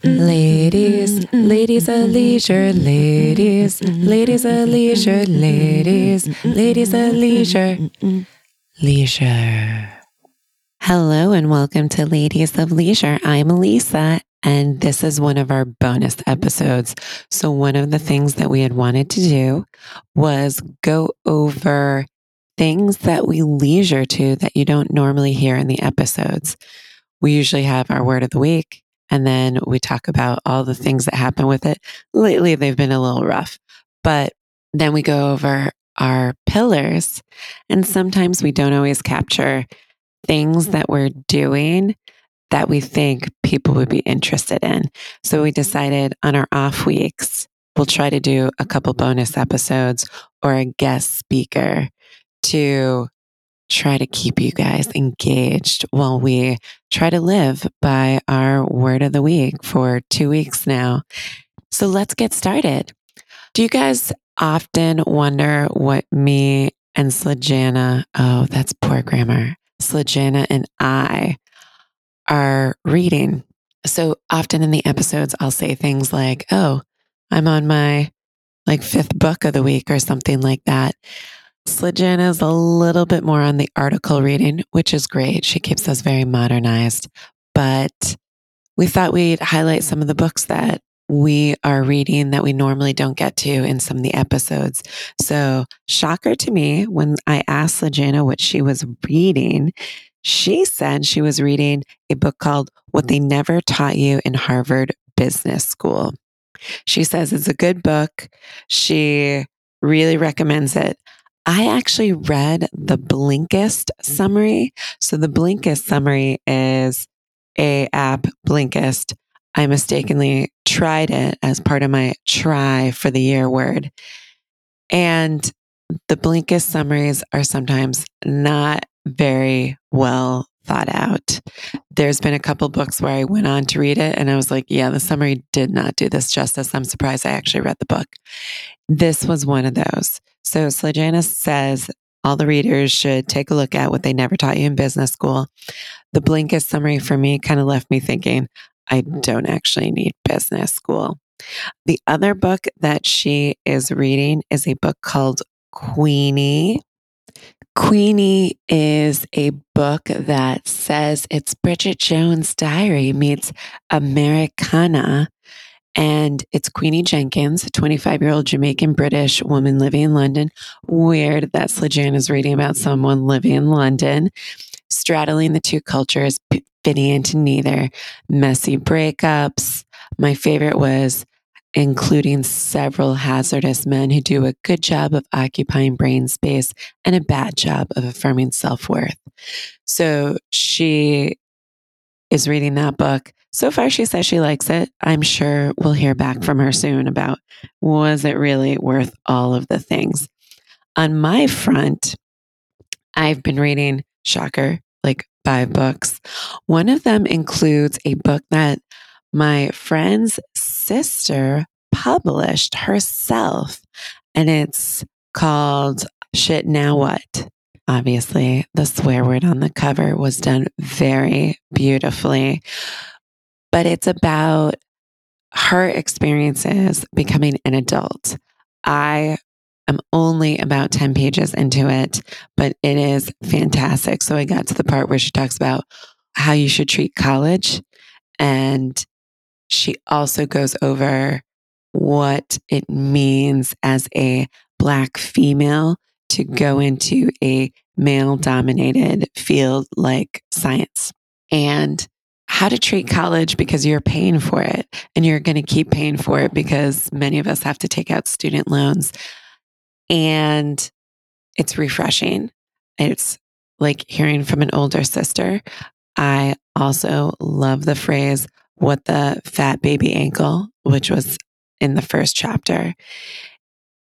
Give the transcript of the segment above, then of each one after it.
Ladies, ladies of leisure, ladies, ladies of leisure, ladies, ladies of leisure, leisure. Hello and welcome to Ladies of Leisure. I'm Elisa, and this is one of our bonus episodes. So, one of the things that we had wanted to do was go over things that we leisure to that you don't normally hear in the episodes. We usually have our word of the week, and then we talk about all the things that happen with it. Lately, they've been a little rough, but then we go over our pillars. And sometimes we don't always capture things that we're doing that we think people would be interested in. So we decided on our off weeks, we'll try to do a couple bonus episodes or a guest speaker to try to keep you guys engaged while we try to live by our word of the week for two weeks now. So let's get started. Do you guys often wonder what me and Slajana, oh, that's poor grammar, Slajana and I are reading? So often in the episodes, I'll say things like, oh, I'm on my like fifth book of the week or something like that. Slajana is a little bit more on the article reading, which is great. She keeps us very modernized. But we thought we'd highlight some of the books that we are reading that we normally don't get to in some of the episodes. So, shocker to me, when I asked Slajana what she was reading, she said she was reading a book called What They Never Taught You in Harvard Business School. She says it's a good book. She really recommends it. I actually read the Blinkist summary. So the Blinkist summary is a app, Blinkist. I mistakenly tried it as part of my try for the year word. And the Blinkist summaries are sometimes not very well thought out. There's been a couple books where I went on to read it and I was like, yeah, the summary did not do this justice. I'm surprised I actually read the book. This was one of those. So Slajana says all the readers should take a look at what they never taught you in business school. The Blinkist summary for me kind of left me thinking, I don't actually need business school. The other book that she is reading is a book called Queenie. Queenie is a book that says it's Bridget Jones' diary meets Americana. And it's Queenie Jenkins, a 25 year old Jamaican British woman living in London. Weird that Slajan is reading about someone living in London, straddling the two cultures, fitting into neither, messy breakups. My favorite was including several hazardous men who do a good job of occupying brain space and a bad job of affirming self worth. So she is reading that book. So far, she says she likes it. I'm sure we'll hear back from her soon about was it really worth all of the things. On my front, I've been reading, shocker, like five books. One of them includes a book that my friend's sister published herself, and it's called Shit Now What? Obviously, the swear word on the cover was done very beautifully, but it's about her experiences becoming an adult. I am only about 10 pages into it, but it is fantastic. So I got to the part where she talks about how you should treat college. And she also goes over what it means as a Black female to go mm-hmm. into a male dominated field like science and how to treat college because you're paying for it and you're going to keep paying for it because many of us have to take out student loans. And it's refreshing. It's like hearing from an older sister. I also love the phrase, what the fat baby ankle, which was in the first chapter.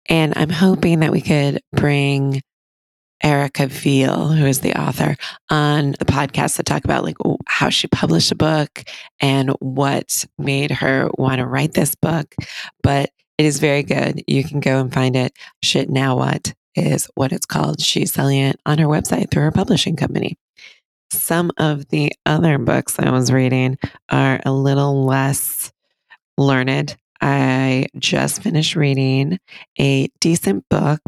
And I'm hoping that we could bring Erica Veal, who is the author, on the podcast to talk about like how she published a book and what made her want to write this book. But it is very good. You can go and find it. Shit Now What is what it's called. She's selling it on her website through her publishing company. Some of the other books I was reading are a little less learned. I just finished reading a decent book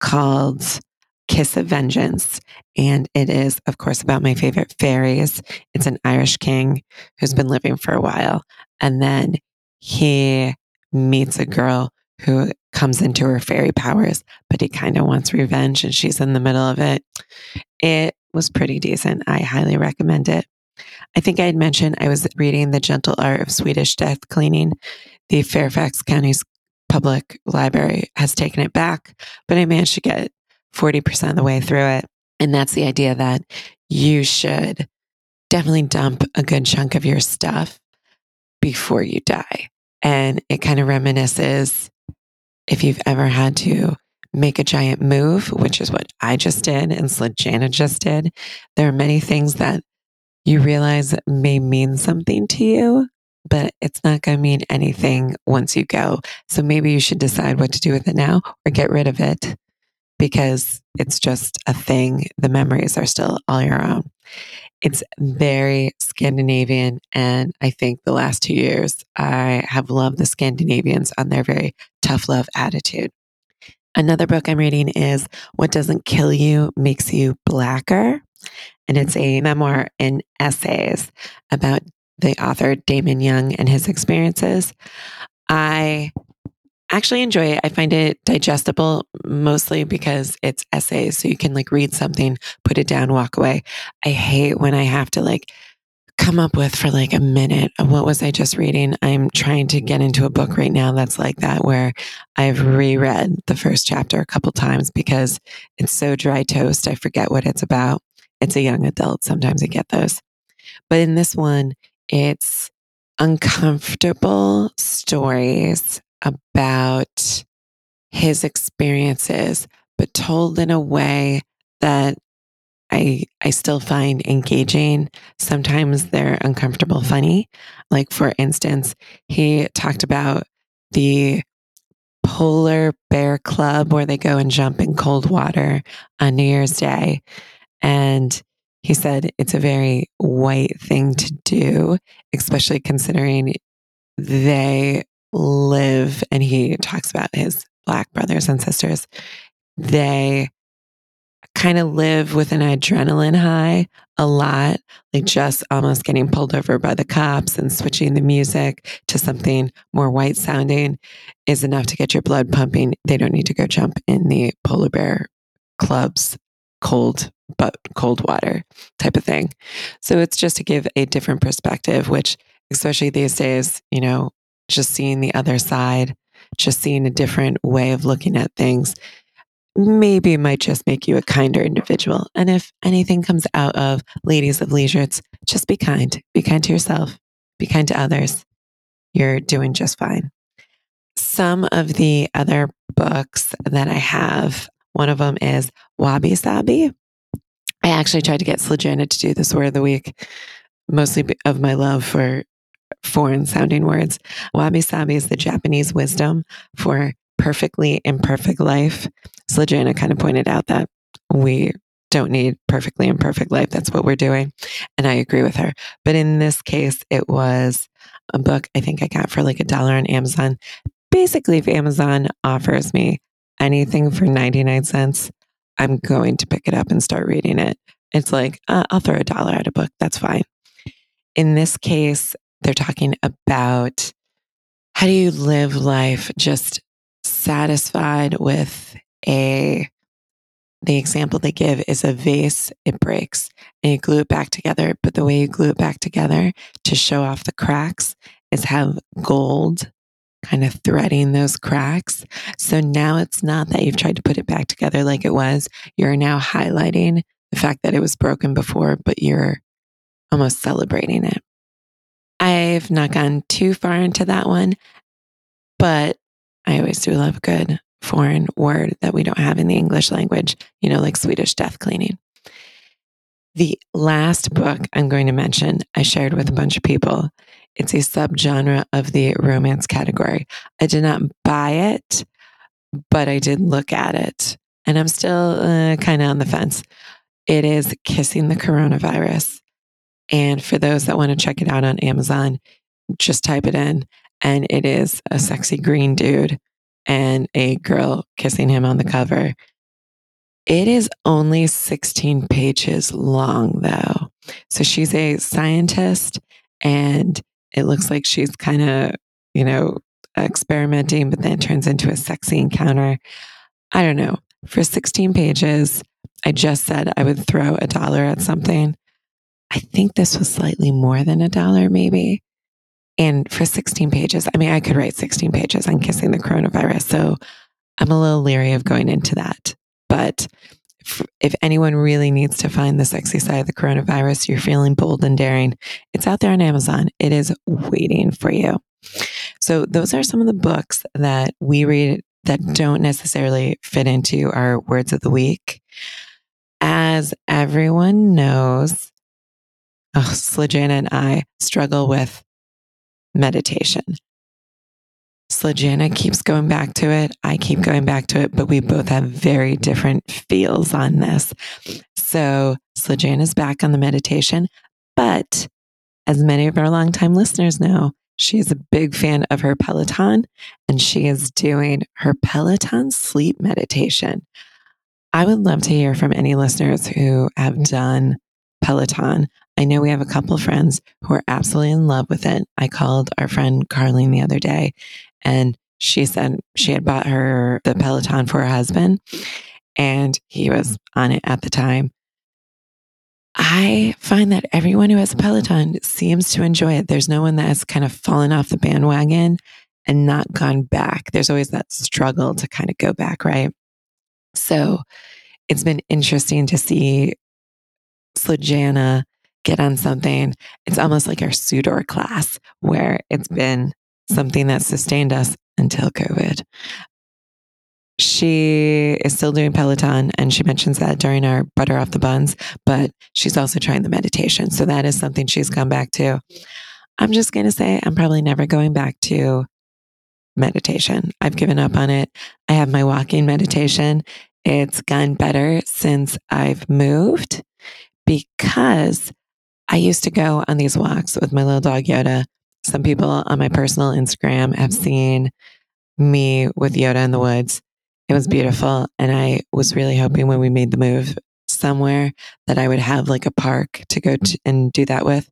called Kiss of Vengeance. And it is, of course, about my favorite fairies. It's an Irish king who's been living for a while. And then he meets a girl who comes into her fairy powers, but he kind of wants revenge and she's in the middle of it. It was pretty decent. I highly recommend it. I think I had mentioned I was reading The Gentle Art of Swedish Death Cleaning. The Fairfax County's Public Library has taken it back, but I managed to get 40% of the way through it. And that's the idea that you should definitely dump a good chunk of your stuff before you die. And it kind of reminisces if you've ever had to make a giant move, which is what I just did and Sledjana just did. There are many things that you realize may mean something to you, but it's not going to mean anything once you go. So maybe you should decide what to do with it now or get rid of it because it's just a thing. The memories are still all your own. It's very Scandinavian. And I think the last two years, I have loved the Scandinavians on their very tough love attitude. Another book I'm reading is What Doesn't Kill You Makes You Blacker. And it's a memoir and essays about the author Damon Young and his experiences. I actually enjoy it. I find it digestible mostly because it's essays. So you can like read something, put it down, walk away. I hate when I have to like come up with for like a minute what was I just reading? I'm trying to get into a book right now that's like that, where I've reread the first chapter a couple times because it's so dry toast. I forget what it's about. It's a young adult. Sometimes I get those. But in this one, it's uncomfortable stories about his experiences, but told in a way that I I still find engaging. Sometimes they're uncomfortable funny. Like for instance, he talked about the polar bear club where they go and jump in cold water on New Year's Day. And he said it's a very white thing to do, especially considering they live, and he talks about his black brothers and sisters. They kind of live with an adrenaline high a lot, like just almost getting pulled over by the cops and switching the music to something more white sounding is enough to get your blood pumping. They don't need to go jump in the polar bear club's cold but cold water type of thing. So it's just to give a different perspective, which especially these days, you know, just seeing the other side, just seeing a different way of looking at things maybe it might just make you a kinder individual. And if anything comes out of Ladies of Leisure, it's just be kind. Be kind to yourself, be kind to others. You're doing just fine. Some of the other books that I have, one of them is Wabi Sabi. I actually tried to get Slajana to do this word of the week, mostly of my love for foreign sounding words. Wabi Sabi is the Japanese wisdom for perfectly imperfect life. Sledjana kind of pointed out that we don't need perfectly imperfect life. That's what we're doing. And I agree with her. But in this case, it was a book I think I got for like a dollar on Amazon. Basically, if Amazon offers me anything for 99 cents, I'm going to pick it up and start reading it. It's like, uh, I'll throw a dollar at a book. That's fine. In this case, they're talking about how do you live life just satisfied with a the example they give is a vase it breaks and you glue it back together but the way you glue it back together to show off the cracks is have gold kind of threading those cracks. So now it's not that you've tried to put it back together like it was. You're now highlighting the fact that it was broken before but you're almost celebrating it. I've not gone too far into that one but I always do love good foreign word that we don't have in the English language, you know, like Swedish death cleaning. The last book I'm going to mention, I shared with a bunch of people. It's a subgenre of the romance category. I did not buy it, but I did look at it, and I'm still uh, kind of on the fence. It is Kissing the Coronavirus. And for those that want to check it out on Amazon, just type it in and it is a sexy green dude and a girl kissing him on the cover. It is only 16 pages long, though. So she's a scientist, and it looks like she's kind of, you know, experimenting, but then turns into a sexy encounter. I don't know. For 16 pages, I just said I would throw a dollar at something. I think this was slightly more than a dollar, maybe. And for 16 pages, I mean, I could write 16 pages on kissing the coronavirus. So I'm a little leery of going into that. But if anyone really needs to find the sexy side of the coronavirus, you're feeling bold and daring, it's out there on Amazon. It is waiting for you. So, those are some of the books that we read that mm-hmm. don't necessarily fit into our words of the week. As everyone knows, oh, Slajana and I struggle with meditation. Slajana keeps going back to it. I keep going back to it, but we both have very different feels on this. So Slajana's back on the meditation, but as many of our longtime listeners know, she's a big fan of her Peloton and she is doing her Peloton sleep meditation. I would love to hear from any listeners who have done Peloton. I know we have a couple friends who are absolutely in love with it. I called our friend Carlene the other day and she said she had bought her the Peloton for her husband and he was on it at the time. I find that everyone who has a Peloton seems to enjoy it. There's no one that has kind of fallen off the bandwagon and not gone back. There's always that struggle to kind of go back, right? So it's been interesting to see Slajana get on something. It's almost like our Sudor class where it's been something that sustained us until COVID. She is still doing Peloton and she mentions that during our butter off the buns, but she's also trying the meditation. So that is something she's come back to. I'm just going to say I'm probably never going back to meditation. I've given up on it. I have my walking meditation. It's gone better since I've moved because I used to go on these walks with my little dog Yoda some people on my personal Instagram have seen me with Yoda in the woods. It was mm-hmm. beautiful. And I was really hoping when we made the move somewhere that I would have like a park to go to and do that with.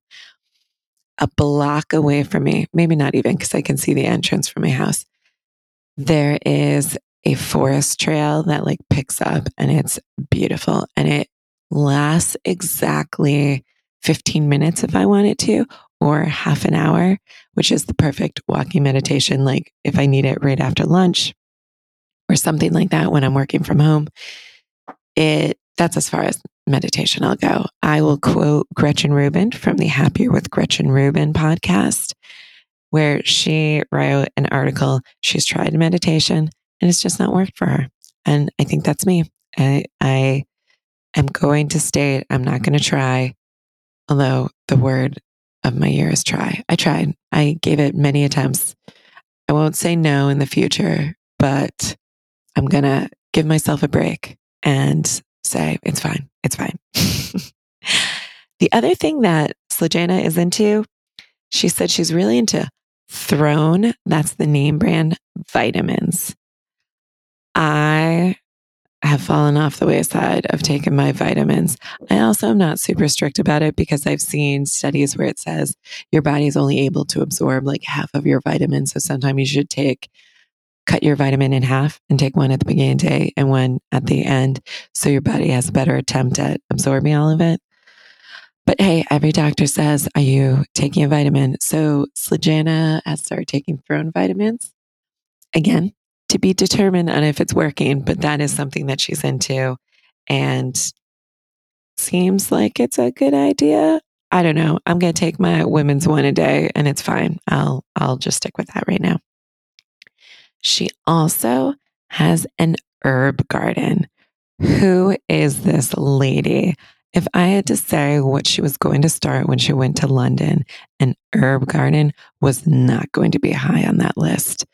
A block away from me, maybe not even because I can see the entrance from my house. There is a forest trail that like picks up and it's beautiful and it lasts exactly 15 minutes if I want it to, or half an hour, which is the perfect walking meditation. Like if I need it right after lunch or something like that when I'm working from home, it that's as far as meditation I'll go. I will quote Gretchen Rubin from the Happier with Gretchen Rubin podcast, where she wrote an article. She's tried meditation and it's just not worked for her. And I think that's me. I, I am going to state I'm not going to try, although the word of my year is try. I tried. I gave it many attempts. I won't say no in the future, but I'm going to give myself a break and say, it's fine. It's fine. the other thing that Slajana is into, she said she's really into Thorne. That's the name brand vitamins. I have fallen off the wayside of taking my vitamins. I also am not super strict about it because I've seen studies where it says your body is only able to absorb like half of your vitamins. So sometimes you should take, cut your vitamin in half and take one at the beginning of the day and one at the end. So your body has a better attempt at absorbing all of it. But hey, every doctor says, Are you taking a vitamin? So Slajana has started taking Thorne vitamins. Again, to be determined on if it's working, but that is something that she's into and seems like it's a good idea. I don't know. I'm going to take my women's one a day and it's fine. I'll I'll just stick with that right now. She also has an herb garden. Who is this lady? If I had to say what she was going to start when she went to London, an herb garden was not going to be high on that list.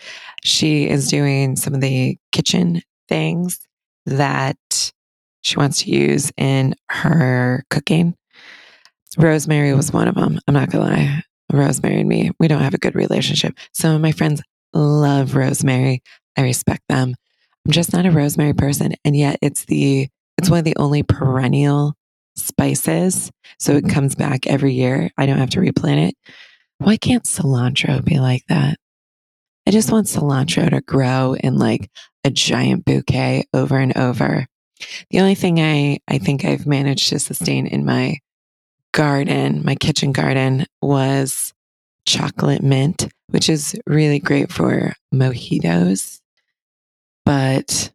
She is doing some of the kitchen things that she wants to use in her cooking. Rosemary was one of them. I'm not going to lie. Rosemary and me, we don't have a good relationship. Some of my friends love rosemary. I respect them. I'm just not a rosemary person. And yet it's the, it's one of the only perennial spices. So it comes back every year. I don't have to replant it. Why can't cilantro be like that? I just want cilantro to grow in like a giant bouquet over and over. The only thing I, I think I've managed to sustain in my garden, my kitchen garden, was chocolate mint, which is really great for mojitos. But,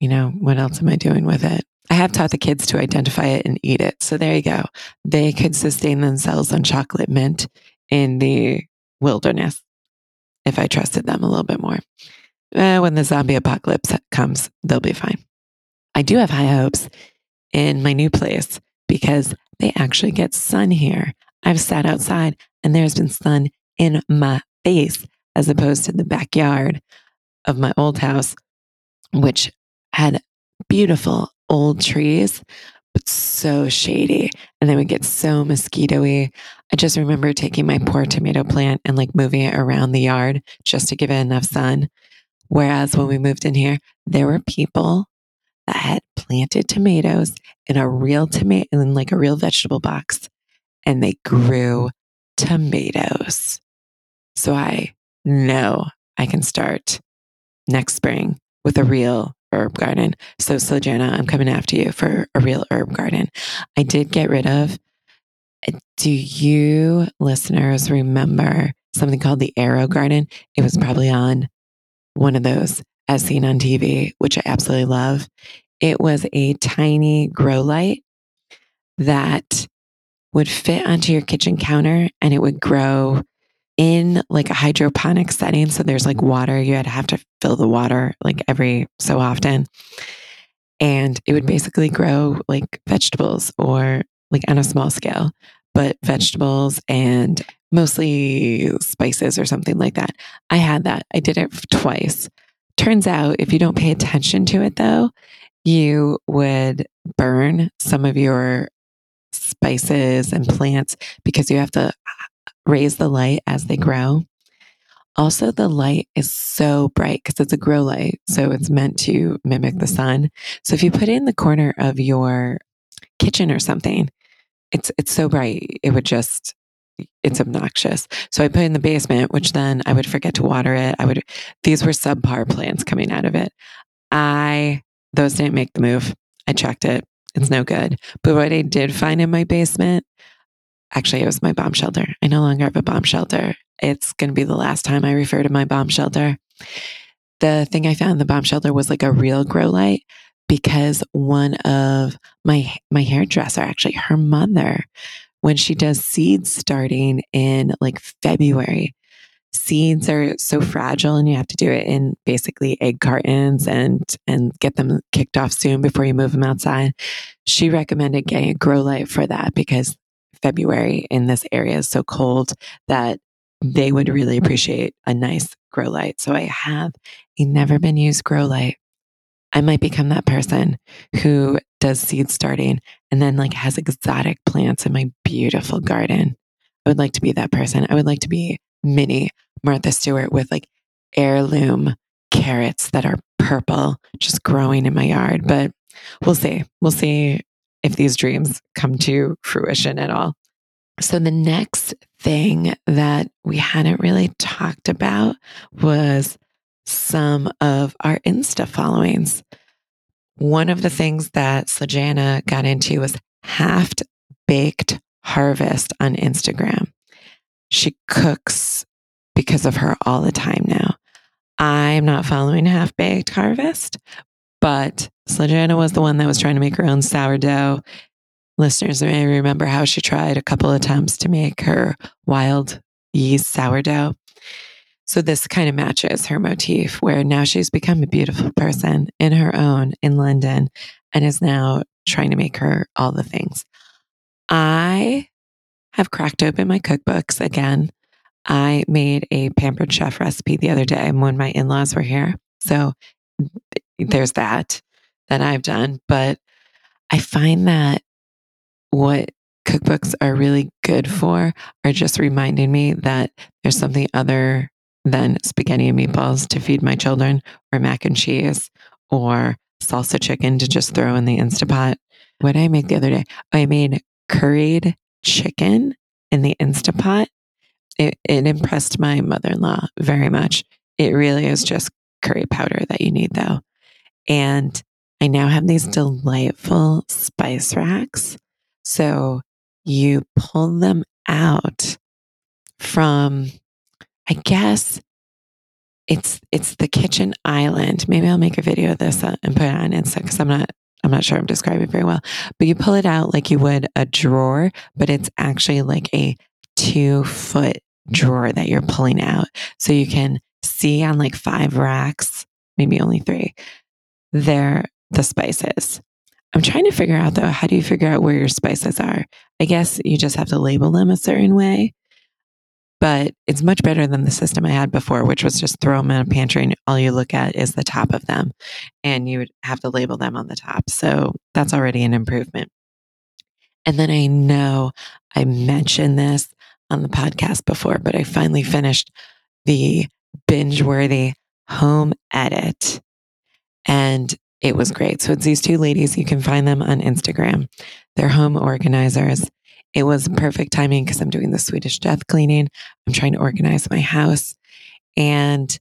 you know, what else am I doing with it? I have taught the kids to identify it and eat it. So there you go. They could sustain themselves on chocolate mint in the wilderness if I trusted them a little bit more. Uh, when the zombie apocalypse comes, they'll be fine. I do have high hopes in my new place because they actually get sun here. I've sat outside and there's been sun in my face as opposed to the backyard of my old house, which had beautiful old trees, but so shady. And they would get so mosquitoy. I just remember taking my poor tomato plant and like moving it around the yard just to give it enough sun. Whereas when we moved in here, there were people that had planted tomatoes in a real tomato, in like a real vegetable box, and they grew tomatoes. So I know I can start next spring with a real herb garden. So, Sojana, I'm coming after you for a real herb garden. I did get rid of. Uh, do you listeners remember something called the AeroGarden? It was probably on one of those as seen on TV, which I absolutely love. It was a tiny grow light that would fit onto your kitchen counter and it would grow in like a hydroponic setting. So there's like water, you had to have to fill the water like every so often. And it would basically grow like vegetables or like on a small scale, but vegetables and mostly spices or something like that. I had that. I did it twice. Turns out, if you don't pay attention to it though, you would burn some of your spices and plants because you have to raise the light as they mm-hmm. grow. Also, the light is so bright because it's a grow light. So it's mm-hmm. meant to mimic the sun. So if you put it in the corner of your kitchen or something, it's it's so bright it would just it's obnoxious. So I put it in the basement, which then I would forget to water it. I would these were subpar plants coming out of it. I those didn't make the move. I checked it. It's no good. But what I did find in my basement Actually, it was my bomb shelter. I no longer have a bomb shelter. It's going to be the last time I refer to my bomb shelter. The thing I found in the bomb shelter was like a real grow light because one of my my hairdresser, actually her mother, when she does seed starting in like February, seeds are so fragile and you have to do it in basically egg cartons and and get them kicked off soon before you move them outside. She recommended getting a grow light for that because February in this area is so cold that they would really mm. appreciate a nice grow light. So I have a never been used grow light. I might become that person who does seed starting and then like has exotic plants in my beautiful garden. I would like to be that person. I would like to be mini Martha Stewart with like heirloom carrots that are purple just growing in my yard. But we'll see. We'll see if these dreams come to fruition at all. So, the next thing that we hadn't really talked about was some of our Insta followings. One of the things that Slajana got into was half baked harvest on Instagram. She cooks because of her all the time now. I'm not following half baked harvest, but Slajana was the one that was trying to make her own sourdough. Listeners may remember how she tried a couple of attempts to make her wild yeast sourdough. So this kind of matches her motif, where now she's become a beautiful person in her own in London and is now trying to make her all the things. I have cracked open my cookbooks again. I made a pampered chef recipe the other day when my in laws were here. So there's that that I've done. But I find that what cookbooks are really good for are just reminding me that there's something other than spaghetti and meatballs to feed my children, or mac and cheese, or salsa chicken to just throw in the Instapot. What did I make the other day? I made curried chicken in the Instapot. It, it impressed my mother in law very much. It really is just curry powder that you need, though. And I now have these delightful spice racks. So you pull them out from, I guess it's it's the kitchen island. Maybe I'll make a video of this uh, and put it on Insta because I'm not I'm not sure I'm describing very well. But you pull it out like you would a drawer, but it's actually like a two foot drawer that you're pulling out. So you can see on like five racks, maybe only three, there the spices. I'm trying to figure out though, how do you figure out where your spices are? I guess you just have to label them a certain way. But it's much better than the system I had before, which was just throw them in a pantry and all you look at is the top of them. And you would have to label them on the top. So that's already an improvement. And then I know I mentioned this on the podcast before, but I finally finished the binge worthy home edit. And it was great. So it's these two ladies. You can find them on Instagram. They're home organizers. It was perfect timing because I'm doing the Swedish death cleaning. I'm trying to organize my house. And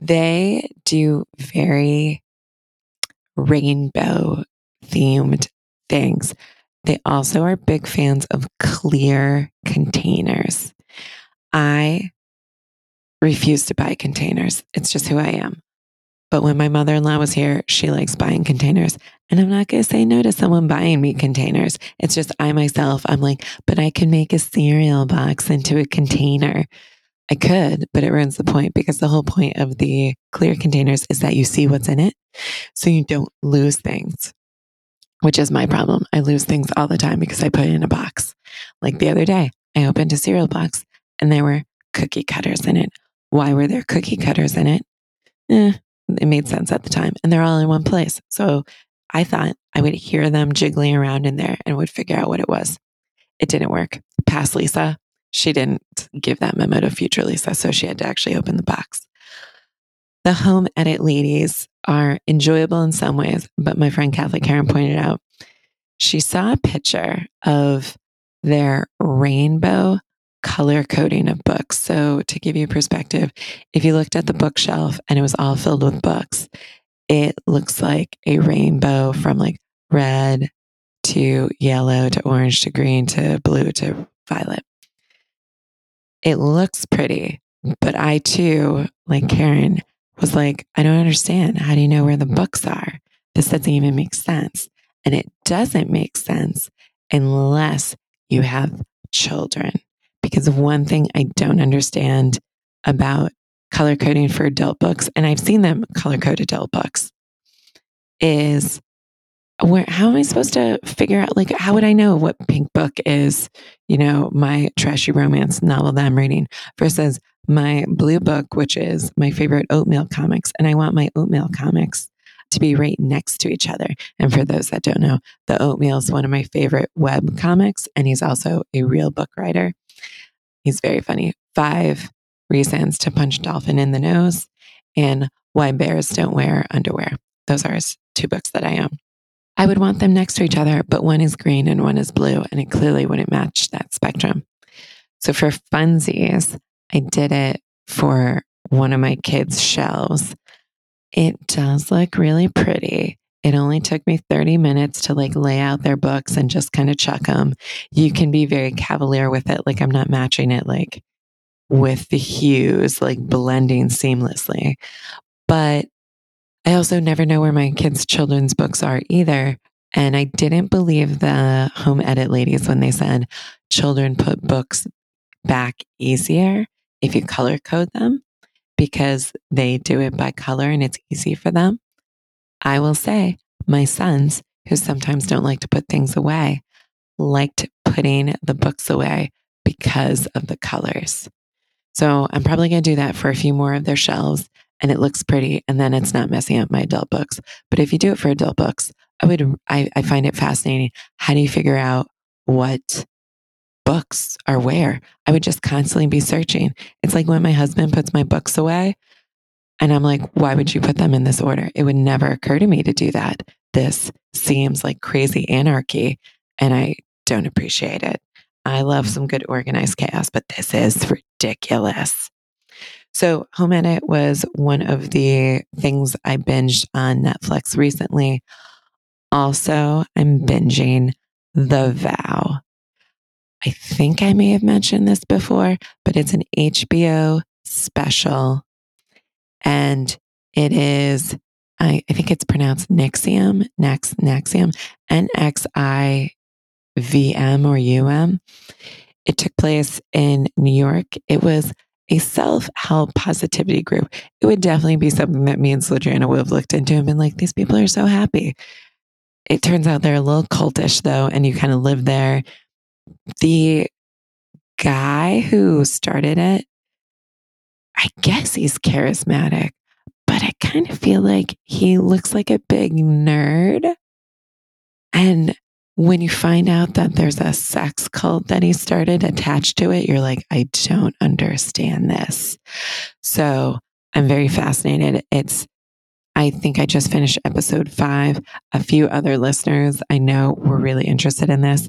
they do very rainbow themed things. They also are big fans of clear containers. I refuse to buy containers. It's just who I am. But when my mother in law was here, she likes buying containers. And I'm not going to say no to someone buying me containers. It's just I myself, I'm like, but I can make a cereal box into a container. I could, but it ruins the point because the whole point of the clear containers is that you see what's in it. So you don't lose things, which is my problem. I lose things all the time because I put it in a box. Like the other day, I opened a cereal box and there were cookie cutters in it. Why were there cookie cutters in it? Eh, it made sense at the time and they're all in one place. So I thought I would hear them jiggling around in there and would figure out what it was. It didn't work. Past Lisa, she didn't give that memo to future Lisa, so she had to actually open the box. The home edit ladies are enjoyable in some ways, but my friend Catholic Karen pointed out she saw a picture of their rainbow color coding of books. So, to give you perspective, if you looked at the bookshelf and it was all filled with books, it looks like a rainbow from like red to yellow to orange to green to blue to violet. It looks pretty, but I too, like Karen, was like, I don't understand. How do you know where the books are? This doesn't even make sense. And it doesn't make sense unless you have children. Because one thing I don't understand about color coding for adult books, and I've seen them color code adult books, is where how am I supposed to figure out like how would I know what pink book is, you know, my trashy romance novel that I'm reading versus my blue book, which is my favorite oatmeal comics. And I want my oatmeal comics to be right next to each other. And for those that don't know, the oatmeal is one of my favorite web comics, and he's also a real book writer. He's very funny. Five reasons to punch dolphin in the nose and why bears don't wear underwear. Those are his two books that I own. I would want them next to each other, but one is green and one is blue, and it clearly wouldn't match that spectrum. So for funsies, I did it for one of my kids' shelves. It does look really pretty. It only took me 30 minutes to like lay out their books and just kind of chuck them. You can be very cavalier with it. Like I'm not matching it like with the hues, like blending seamlessly. But I also never know where my kids' children's books are either. And I didn't believe the home edit ladies when they said children put books back easier if you color code them because they do it by color and it's easy for them. I will say, my sons, who sometimes don't like to put things away, liked putting the books away because of the colors. So I'm probably going to do that for a few more of their shelves and it looks pretty and then it's not messing up my adult books. But if you do it for adult books, I would, I, I find it fascinating. How do you figure out what books are where. I would just constantly be searching. It's like when my husband puts my books away and I'm like, why would you put them in this order? It would never occur to me to do that. This seems like crazy anarchy and I don't appreciate it. I love some good organized chaos, but this is ridiculous. So, Home Edit was one of the things I binged on Netflix recently. Also, I'm binging The Vow. I think I may have mentioned this before, but it's an HBO special. And it is, I, I think it's pronounced Nixium, Nex, Nexium, N X I V M or U M. It took place in New York. It was a self help positivity group. It would definitely be something that me and Sladrina would have looked into and been like, these people are so happy. It turns out they're a little cultish though, and you kind of live there. The guy who started it, I guess he's charismatic, but I kind of feel like he looks like a big nerd. And when you find out that there's a sex cult that he started attached to it, you're like, I don't understand this. So I'm very fascinated. It's, I think I just finished episode five. A few other listeners I know were really interested in this.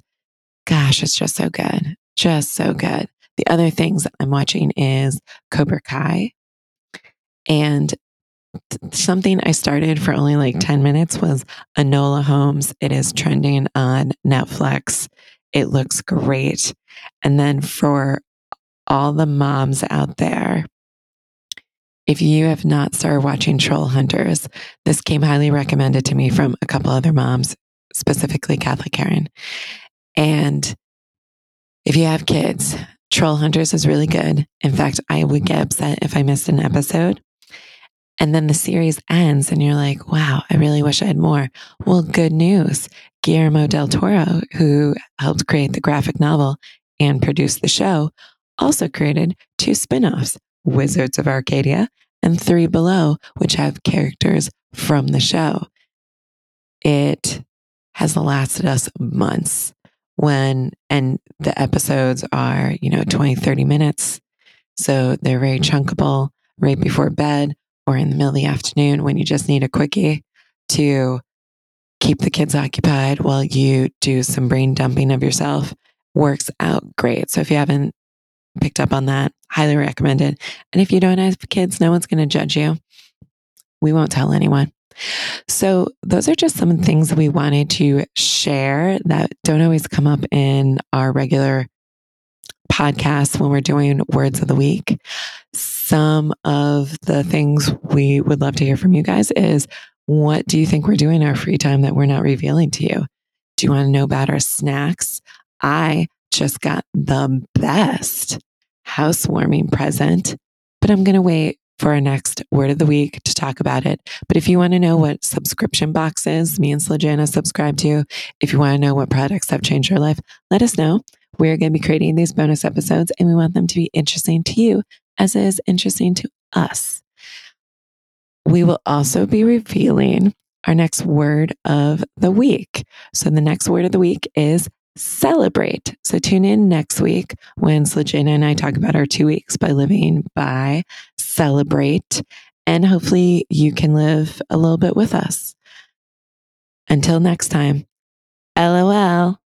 Gosh, it's just so good. Just so good. The other things I'm watching is Cobra Kai. And something I started for only like 10 mm-hmm. minutes was Enola Holmes. It is trending on Netflix. It looks great. And then for all the moms out there, if you have not started watching Troll Hunters, this came highly recommended to me from a couple other moms, specifically Catholic Karen. And if you have kids, Troll Hunters is really good. In fact, I would get upset if I missed an episode. And then the series ends and you're like, wow, I really wish I had more. Well, good news. Guillermo del Toro, who helped create the graphic novel and produce the show, also created two spin-offs, Wizards of Arcadia and Three Below, which have characters from the show. It has lasted us months when, and the episodes are, you know, 20, 30 minutes. So they're very mm-hmm. chunkable right before bed or in the middle of the afternoon when you just need a quickie to keep the kids occupied while you do some brain dumping of yourself works out great. So if you haven't picked up on that, highly recommended. And if you don't have kids, no one's going to judge you. We won't tell anyone. So, those are just some things we wanted to share that don't always come up in our regular podcasts when we're doing words of the week. Some of the things we would love to hear from you guys is what do you think we're doing in our free time that we're not revealing to you? Do you want to know about our snacks? I just got the best housewarming present, but I'm going to wait for our next word of the week to talk about it. But if you want to know what subscription boxes me and Slajana subscribe to, if you want to know what products have changed your life, let us know. We're going to be creating these bonus episodes and we want them to be interesting to you as it is interesting to us. We will also be revealing our next word of the week. So the next word of the week is celebrate. So tune in next week when Slajana and I talk about our two weeks by living by celebrate. And hopefully you can live a little bit with us. Until next time, LOL.